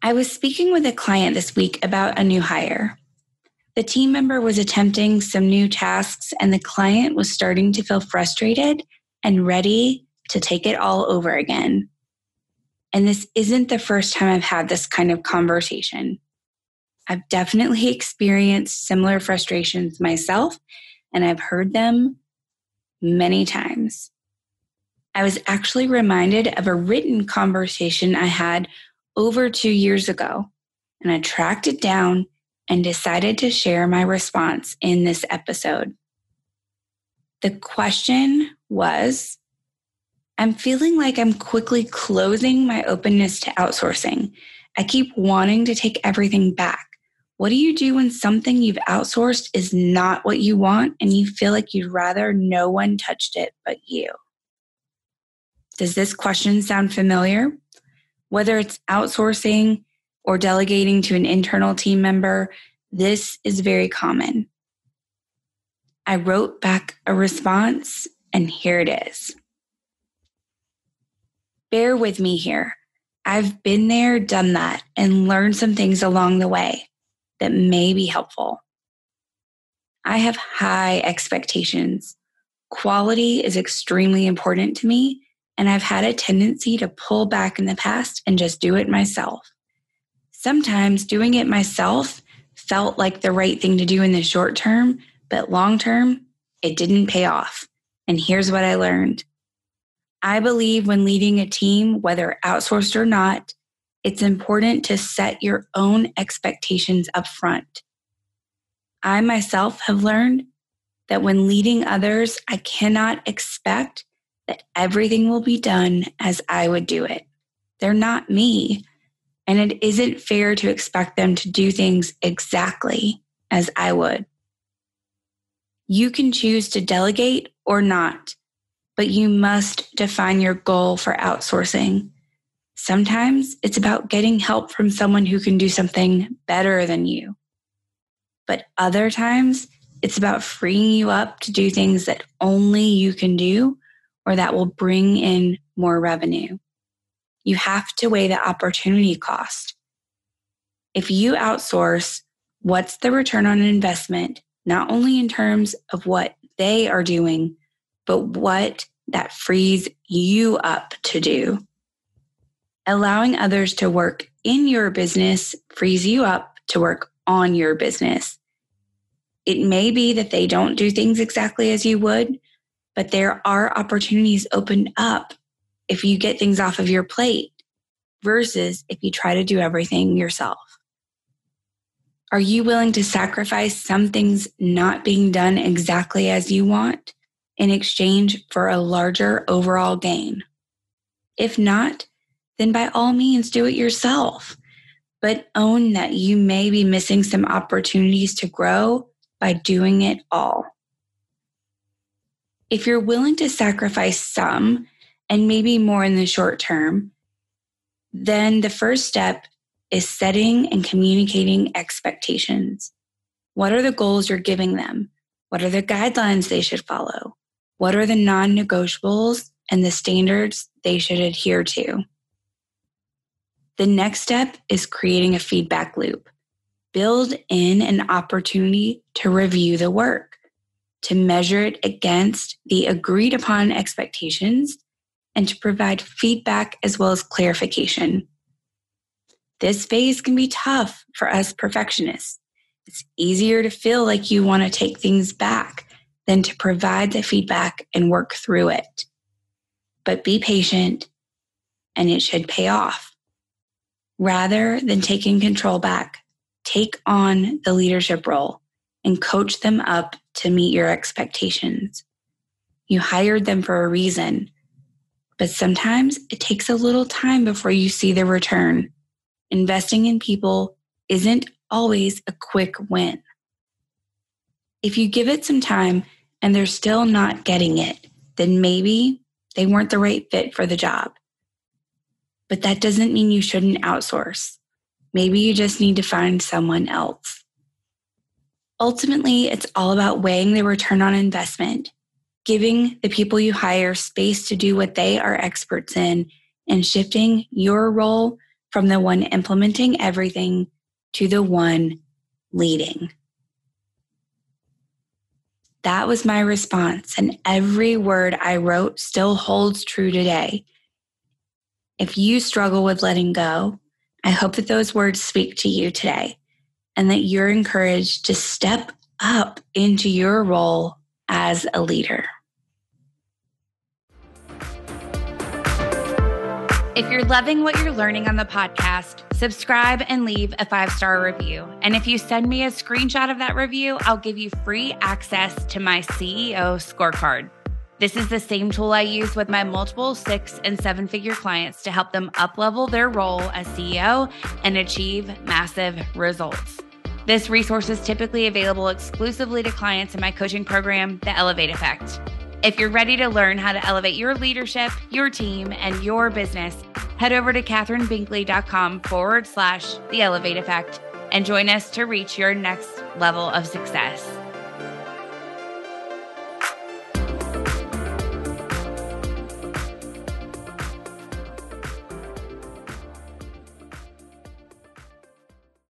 I was speaking with a client this week about a new hire. The team member was attempting some new tasks, and the client was starting to feel frustrated and ready to take it all over again. And this isn't the first time I've had this kind of conversation. I've definitely experienced similar frustrations myself, and I've heard them many times. I was actually reminded of a written conversation I had over two years ago, and I tracked it down and decided to share my response in this episode. The question was I'm feeling like I'm quickly closing my openness to outsourcing. I keep wanting to take everything back. What do you do when something you've outsourced is not what you want and you feel like you'd rather no one touched it but you? Does this question sound familiar? Whether it's outsourcing or delegating to an internal team member, this is very common. I wrote back a response, and here it is. Bear with me here. I've been there, done that, and learned some things along the way that may be helpful. I have high expectations. Quality is extremely important to me, and I've had a tendency to pull back in the past and just do it myself. Sometimes doing it myself felt like the right thing to do in the short term, but long term, it didn't pay off. And here's what I learned I believe when leading a team, whether outsourced or not, it's important to set your own expectations up front. I myself have learned that when leading others, I cannot expect that everything will be done as I would do it. They're not me. And it isn't fair to expect them to do things exactly as I would. You can choose to delegate or not, but you must define your goal for outsourcing. Sometimes it's about getting help from someone who can do something better than you. But other times, it's about freeing you up to do things that only you can do or that will bring in more revenue. You have to weigh the opportunity cost. If you outsource, what's the return on investment, not only in terms of what they are doing, but what that frees you up to do? Allowing others to work in your business frees you up to work on your business. It may be that they don't do things exactly as you would, but there are opportunities opened up if you get things off of your plate versus if you try to do everything yourself. Are you willing to sacrifice some things not being done exactly as you want in exchange for a larger overall gain? If not, then by all means do it yourself. But own that you may be missing some opportunities to grow by doing it all if you're willing to sacrifice some and maybe more in the short term, then the first step is setting and communicating expectations. What are the goals you're giving them? What are the guidelines they should follow? What are the non negotiables and the standards they should adhere to? The next step is creating a feedback loop. Build in an opportunity to review the work to measure it against the agreed upon expectations, and to provide feedback as well as clarification. This phase can be tough for us perfectionists. It's easier to feel like you want to take things back, than to provide the feedback and work through it. But be patient and it should pay off. Rather than taking control back, take on the leadership role and coach them up to meet your expectations. You hired them for a reason, but sometimes it takes a little time before you see the return. Investing in people isn't always a quick win. If you give it some time and they're still not getting it, then maybe they weren't the right fit for the job. But that doesn't mean you shouldn't outsource. Maybe you just need to find someone else. Ultimately, it's all about weighing the return on investment, giving the people you hire space to do what they are experts in, and shifting your role from the one implementing everything to the one leading. That was my response, and every word I wrote still holds true today. If you struggle with letting go, I hope that those words speak to you today and that you're encouraged to step up into your role as a leader. If you're loving what you're learning on the podcast, subscribe and leave a five star review. And if you send me a screenshot of that review, I'll give you free access to my CEO scorecard. This is the same tool I use with my multiple six and seven figure clients to help them uplevel their role as CEO and achieve massive results. This resource is typically available exclusively to clients in my coaching program, The Elevate Effect. If you're ready to learn how to elevate your leadership, your team, and your business, head over to kathrynbinkley.com forward slash The Elevate Effect and join us to reach your next level of success.